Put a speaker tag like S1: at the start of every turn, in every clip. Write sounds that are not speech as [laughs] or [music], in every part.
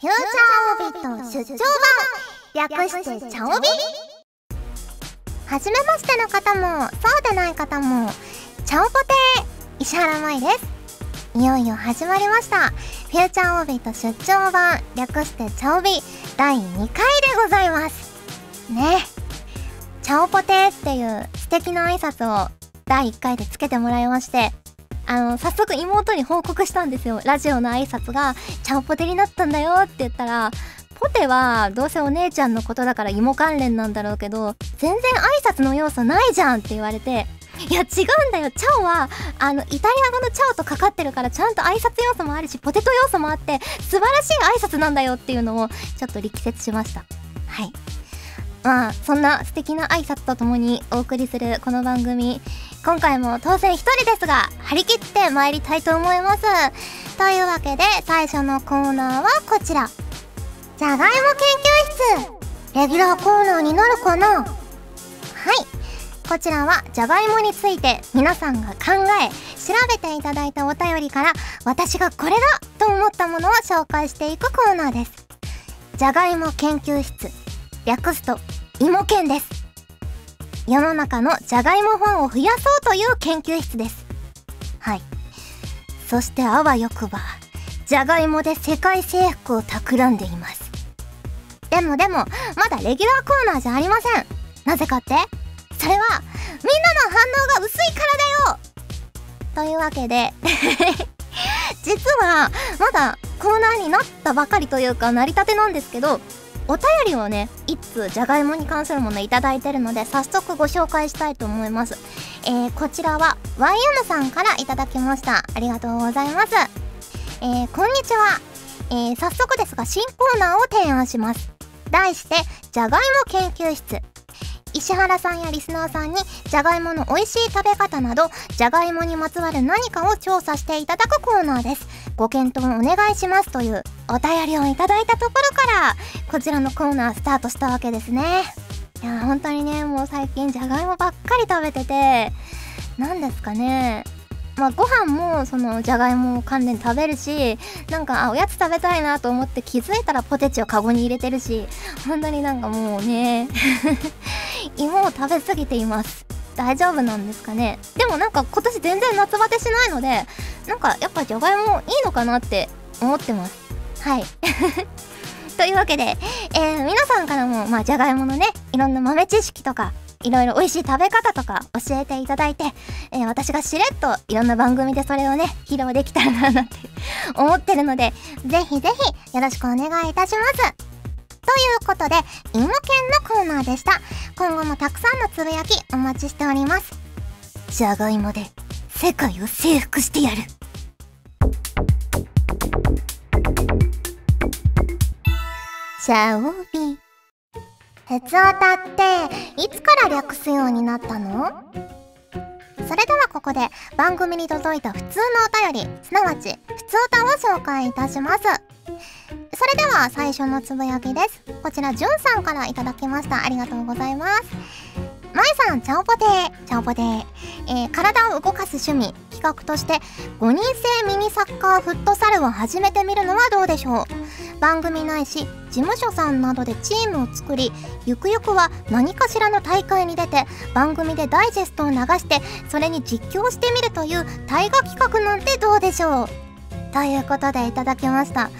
S1: フューチャーオービット出張版略してチャオビはじめましての方もそうでない方もチャオポテ石原舞です。いよいよ始まりました。フューチャーオービット出張版略してチャオビ第2回でございます。ね。チャオポテっていう素敵な挨拶を第1回でつけてもらいましてあの、早速妹に報告したんですよ。ラジオの挨拶が、ちゃんぽてになったんだよって言ったら、ポテはどうせお姉ちゃんのことだから芋関連なんだろうけど、全然挨拶の要素ないじゃんって言われて、いや違うんだよ。チャオは、あの、イタリア語のチャオとかかってるから、ちゃんと挨拶要素もあるし、ポテト要素もあって、素晴らしい挨拶なんだよっていうのを、ちょっと力説しました。はい。まあ、そんな素敵な挨拶とともにお送りするこの番組。今回も当然一人ですが、張り切って参りたいと思います。というわけで、最初のコーナーはこちら。じゃがいも研究室レギュラーコーナーになるかな？はい。こちらは、じゃがいもについて皆さんが考え、調べていただいたお便りから、私がこれだと思ったものを紹介していくコーナーです。じゃがいも研究室。略すと、芋研です。世の中のじゃがいもファンを増やそうという研究室です。はい。そしてあわよくばじゃがいもで世界征服を企んでいます。でもでもまだレギュラーコーナーじゃありません。なぜかって？それはみんなの反応が薄いからだよ。というわけで [laughs] 実はまだコーナーになったばかりというか成り立てなんですけどお便りをね一通じゃがいもに関するものいただいてるので早速ご紹介したいと思います。えー、こちらは YM さんからいただきました。ありがとうございます。えー、こんにちは。えー、早速ですが新コーナーを提案します。題してじゃがいも研究室。石原さんやリスナーさんにじゃがいもの美味しい食べ方などじゃがいもにまつわる何かを調査していただくコーナーです。ご検討お願いしますというお便りをいただいたところからこちらのコーナースタートしたわけですね。いや本当にねもう最近じゃがいもばっかり食べてて何ですかね。まあ、ご飯もそのじゃがいも関連食べるしなんかあおやつ食べたいなと思って気づいたらポテチをカゴに入れてるし本当になんかもうね [laughs] 芋を食べ過ぎています。大丈夫なんですかね。でもなんか今年全然夏バテしないのでなんかやっぱじゃがいもいいのかなって思ってます。はい [laughs] というわけで、えー、皆さんからも、まあ、じゃがいものね、いろんな豆知識とか、いろいろ美味しい食べ方とか教えていただいて、えー、私がしれっといろんな番組でそれをね、披露できたらななんて [laughs] 思ってるので、ぜひぜひよろしくお願いいたします。ということで、芋犬のコーナーでした。今後もたくさんのつぶやきお待ちしております。じゃがいもで世界を征服してやる。シャオビ。鉄オタっていつから略すようになったの？それではここで番組に届いた普通のお便りすなわち普通歌を紹介いたします。それでは最初のつぶやきです。こちらじゅんさんからいただきました。ありがとうございます。まいさんちゃんぽてー。ちゃんぽてー、えー、体を動かす趣味。企画として5人制ミニサッカーフットサルを始めてみるのはどうでしょう？番組ないし事務所さんなどでチームを作りゆくゆくは何かしらの大会に出て番組でダイジェストを流してそれに実況してみるという大河企画なんてどうでしょう。ということでいただきました。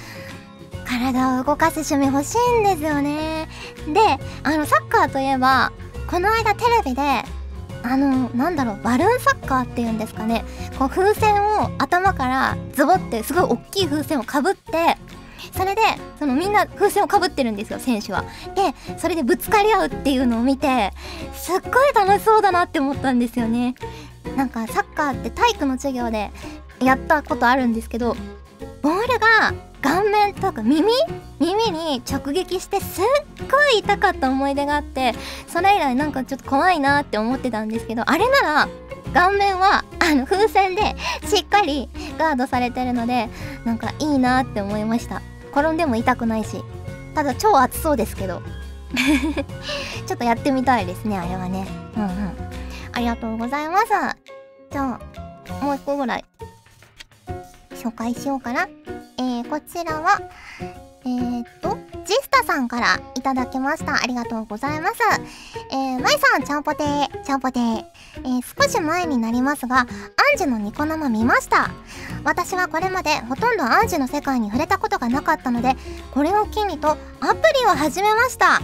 S1: 体を動かす趣味欲しいんですよね。であのサッカーといえばこの間テレビであのなんだろうバルーンサッカーっていうんですかね。こう風船を頭からズボってすごい大きい風船をかぶってそれでそのみんな風船をかぶってるんですよ選手は。でそれでぶつかり合うっていうのを見てすっごい楽しそうだなって思ったんですよね。なんかサッカーって体育の授業でやったことあるんですけどボールが顔面とか耳耳に直撃してすっごい痛かった思い出があってそれ以来なんかちょっと怖いなって思ってたんですけどあれなら顔面はあの風船でしっかりガードされてるのでなんかいいなって思いました。転んでも痛くないしただ超暑そうですけど。[laughs] ちょっとやってみたいですねあれはね。うんうん。ありがとうございます。じゃあもう一個ぐらい紹介しようかな。えー、こちらはえー、っとジスタさんからいただきました。ありがとうございます。えー、まいさんちゃんぽてーちゃんぽてー。えー、少し前になりますがアンジュのニコ生見ました。私はこれまでほとんどアンジュの世界に触れたことがなかったのでこれを機にとアプリを始めました。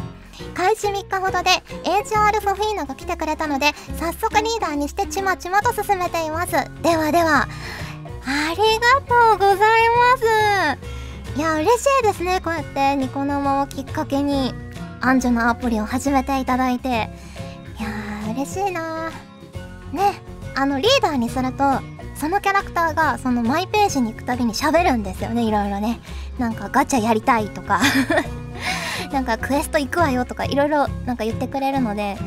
S1: 開始3日ほどで HR フォフィーナが来てくれたので早速リーダーにしてちまちまと進めています。ではではありがとうございます。いや嬉しいですね。こうやってニコ生をきっかけにアンジュのアプリを始めていただいて。いやー嬉しいなねあのリーダーにするとそのキャラクターがそのマイページに行くたびに喋るんですよね。いろいろね。なんかガチャやりたいとか。[laughs] なんかクエスト行くわよとかいろいろなんか言ってくれるので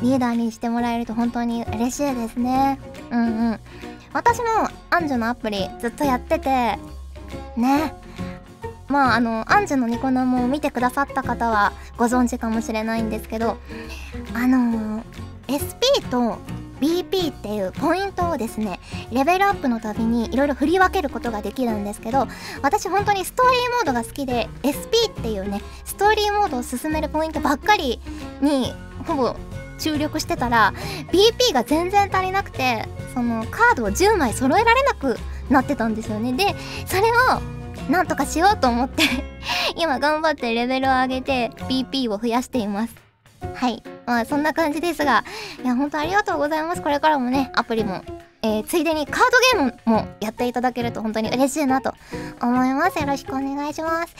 S1: リーダーにしてもらえると本当に嬉しいですね。うんうん。私もアンジュのアプリずっとやってて。ね。まああのアンジュのニコ生を見てくださった方はご存知かもしれないんですけどあの、SP と BP っていうポイントをですねレベルアップのたびにいろいろ振り分けることができるんですけど私本当にストーリーモードが好きで SP っていうねストーリーモードを進めるポイントばっかりにほぼ注力してたら BP が全然足りなくてそのカードを10枚揃えられなくなってたんですよね。でそれをなんとかしようと思って [laughs] 今頑張ってレベルを上げて BP を増やしています。はい。まあそんな感じですがいや本当ありがとうございます。これからもねアプリもえー、ついでにカードゲームもやっていただけると本当に嬉しいなと思います。よろしくお願いします。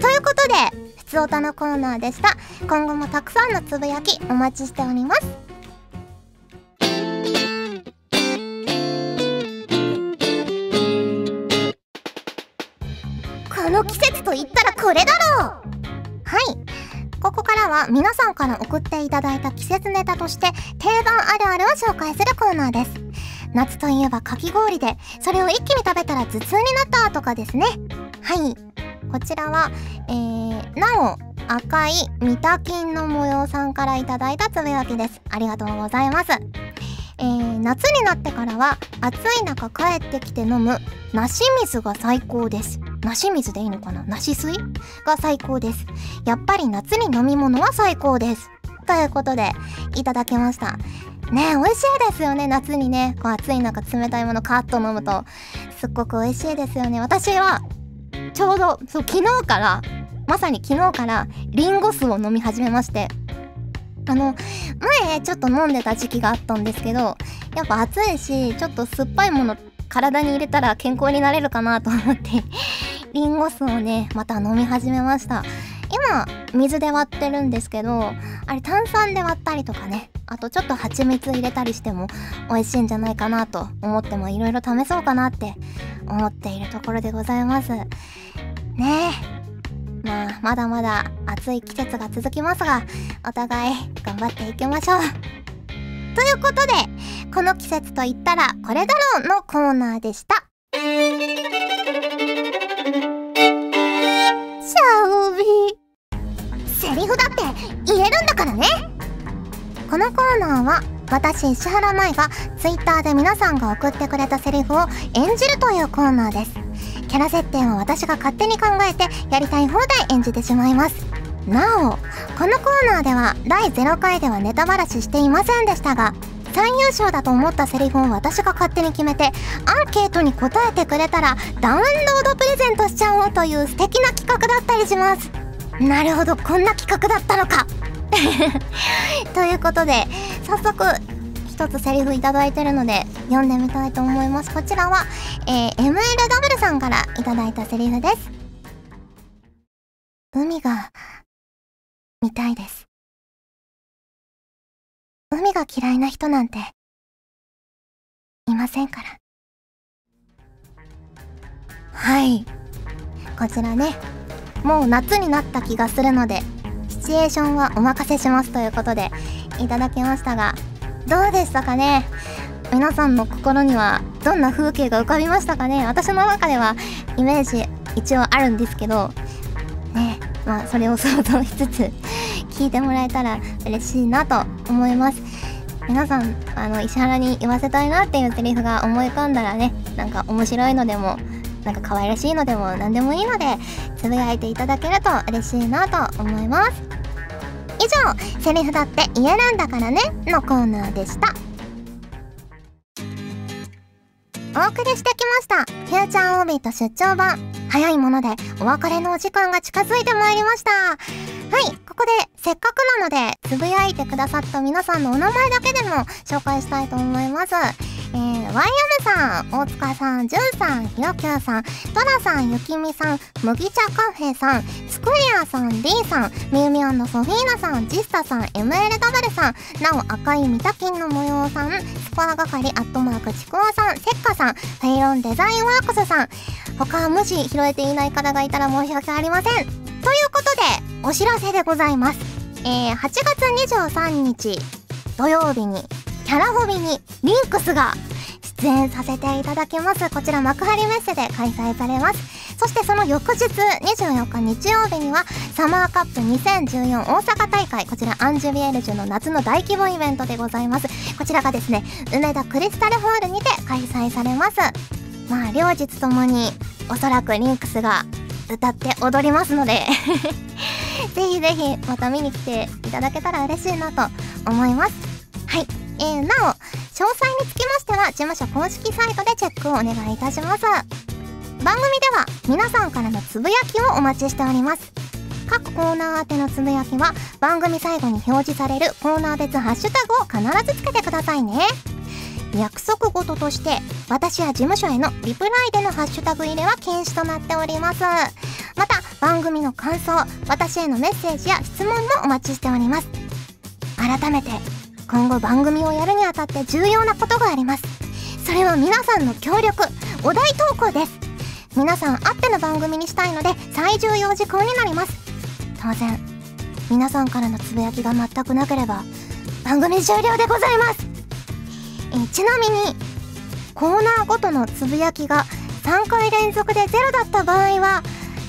S1: ということでふつおたのコーナーでした。今後もたくさんのつぶやきお待ちしております。言ったらこれだろう。はい。ここからは皆さんから送っていただいた季節ネタとして定番あるあるを紹介するコーナーです。夏といえばかき氷でそれを一気に食べたら頭痛になったとかですね。はい。こちらは、えー、なお赤い三田金の模様さんからいただいたつぶやきです。ありがとうございます。えー、夏になってからは暑い中帰ってきて飲む梨水が最高です。梨水でいいのかな？梨水が最高です。やっぱり夏に飲み物は最高です。ということでいただきました。ね美味しいですよね。夏にねこう暑い中冷たいものカーッと飲むと。すっごく美味しいですよね。私はちょうどそう昨日からまさに昨日からリンゴ酢を飲み始めまして。あの前ちょっと飲んでた時期があったんですけどやっぱ暑いしちょっと酸っぱいもの体に入れたら健康になれるかなと思って [laughs] リンゴ酢をねまた飲み始めました。今水で割ってるんですけどあれ炭酸で割ったりとかねあとちょっと蜂蜜入れたりしても美味しいんじゃないかなと思ってもいろいろ試そうかなって思っているところでございます。ねえ。まあまだまだ暑い季節が続きますがお互い頑張っていきましょう。ということでこの季節といったらこれだろうのコーナーでした。シャオビセリフだって言えるんだからね。このコーナーは私石原舞が Twitter で皆さんが送ってくれたセリフを演じるというコーナーです。キャラ設定は私が勝手に考えてやりたい放題演じてしまいます。なおこのコーナーでは第0回ではネタばらししていませんでしたが最優秀だと思ったセリフを私が勝手に決めてアンケートに答えてくれたらダウンロードプレゼントしちゃおうという素敵な企画だったりします。なるほどこんな企画だったのか。[laughs] ということで早速一つセリフいただいてるので読んでみたいと思います。こちらは、えー、MLW さんからいただいたセリフです。海が見たいです。海が嫌いな人なんていませんから。はい。こちらねもう夏になった気がするのでシチュエーションはお任せしますということでいただきましたがどうでしたかね？皆さんの心にはどんな風景が浮かびましたかね？私の中ではイメージ一応あるんですけどねまあそれを想像しつつ [laughs] 聞いてもらえたら嬉しいなと思います。皆さんあの石原に言わせたいなっていうセリフが思い浮かんだらねなんか面白いのでもなんか可愛らしいのでも何でもいいのでつぶやいていただけると嬉しいなと思います。以上セリフだって言えるんだからねのコーナーでした。お送りしてきました。フューチャーオービート出張版。早いものでお別れのお時間が近づいてまいりました。はいここでせっかくなのでつぶやいてくださった皆さんのお名前だけでも紹介したいと思います。えー、ワイヤムさん、大塚さん、じゅんさん、ひろきゅうさん、トラさん、ゆきみさん、麦茶カフェさん、スクリアさん、D さん、みゆみソフィーナさん、ジスタさん、MLW さん、なお赤いミタキンの模様さん、スコア係アットマークちくわさん、せっかさん、フェイロンデザインワークスさん、他もし拾えていない方がいたら申し訳ありません。ということで、お知らせでございます。えー、8月23日土曜日にキャラホビにリンクスが出演させていただきます。こちら幕張メッセで開催されます。そしてその翌日24日日曜日にはサマーカップ2014大阪大会。こちらアンジュビエルジュの夏の大規模イベントでございます。こちらがですね梅田クリスタルホールにて開催されます。まあ両日ともにおそらくリンクスが歌って踊りますので。[laughs] ぜひぜひまた見に来ていただけたら嬉しいなと思います。はい。えー、なお詳細につきましては事務所公式サイトでチェックをお願いいたします。番組では皆さんからのつぶやきをお待ちしております。各コーナー宛てのつぶやきは番組最後に表示されるコーナー別ハッシュタグを必ずつけてくださいね。約束事として私や事務所へのリプライでのハッシュタグ入れは禁止となっております。また番組の感想私へのメッセージや質問もお待ちしております。改めて今後番組をやるにあたって重要なことがあります。それは皆さんの協力お題投稿です。皆さんあっての番組にしたいので最重要事項になります。当然皆さんからのつぶやきが全くなければ番組終了でございます。えちなみにコーナーごとのつぶやきが3回連続でゼロだった場合は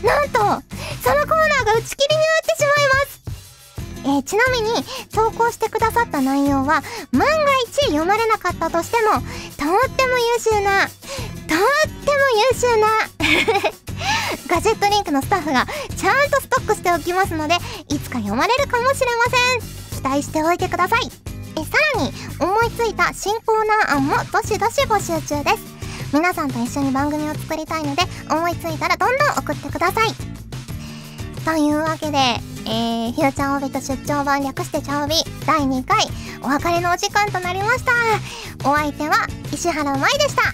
S1: なんとそのコーナーが打ち切りになっえー、ちなみに投稿してくださった内容は万が一読まれなかったとしてもとっても優秀なとっても優秀な [laughs] ガジェットリンクのスタッフがちゃんとストックしておきますのでいつか読まれるかもしれません。期待しておいてください。えさらに思いついた新コーナー案もどしどし募集中です。皆さんと一緒に番組を作りたいので思いついたらどんどん送ってください。というわけで、えー、ひろちゃんオビと出張版略してチャオビ第2回。お別れのお時間となりました。お相手は石原舞でした。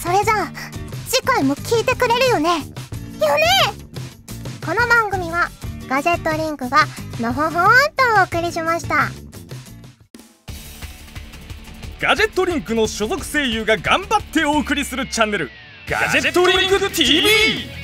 S1: それじゃあ次回も聞いてくれるよね。よね。この番組はガジェットリンクがのほほんとお送りしました。
S2: ガジェットリンクの所属声優が頑張ってお送りするチャンネルガジェットリンク TV